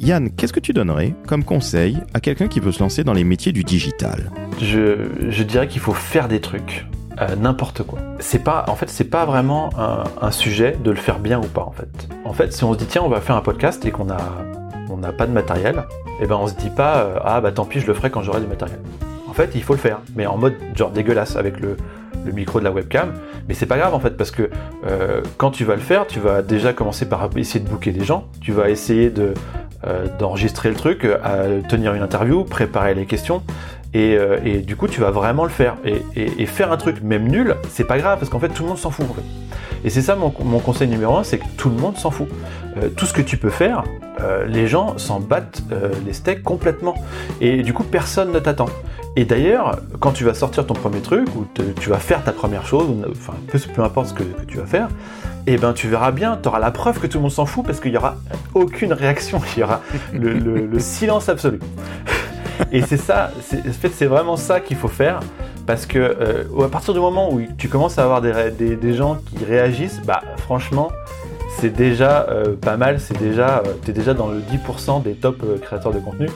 Yann, qu'est-ce que tu donnerais comme conseil à quelqu'un qui veut se lancer dans les métiers du digital? Je, dirais qu'il faut faire des trucs. Euh, n'importe quoi. C'est pas, en fait, c'est pas vraiment un, sujet de le faire bien ou pas, en fait. En fait, si on se dit tiens, on va faire un podcast et qu'on a, n'a pas de matériel, eh ben on se dit pas euh, ah bah tant pis, je le ferai quand j'aurai du matériel. En fait, il faut le faire, mais en mode genre dégueulasse avec le, micro de la webcam. Mais c'est pas grave en fait parce que euh, quand tu vas le faire, tu vas déjà commencer par essayer de booker des gens. Tu vas essayer de d'enregistrer le truc, à tenir une interview, préparer les questions. Et, euh, et, du coup, tu vas vraiment le faire. Et, faire un truc, même nul, c'est pas grave parce qu'en fait, tout le monde s'en fout. Et c'est ça mon, conseil numéro un, c'est que tout le monde s'en fout. Euh, tout ce que tu peux faire, euh, les gens s'en battent les steaks complètement. Et du coup, personne ne t'attend. Et d'ailleurs, quand tu vas sortir ton premier truc, ou tu vas faire ta première chose, enfin peu, peu importe ce que, tu vas faire, et eh ben tu verras bien, tu auras la preuve que tout le monde s'en fout parce qu'il n'y aura aucune réaction, il y aura le silence absolu. Et c'est ça, en fait c'est vraiment ça qu'il faut faire parce que euh, à partir du moment où tu commences à avoir des, des, gens qui réagissent, bah franchement c'est déjà euh, pas mal, c'est déjà, euh, tu es déjà dans le 10% des top créateurs de contenu.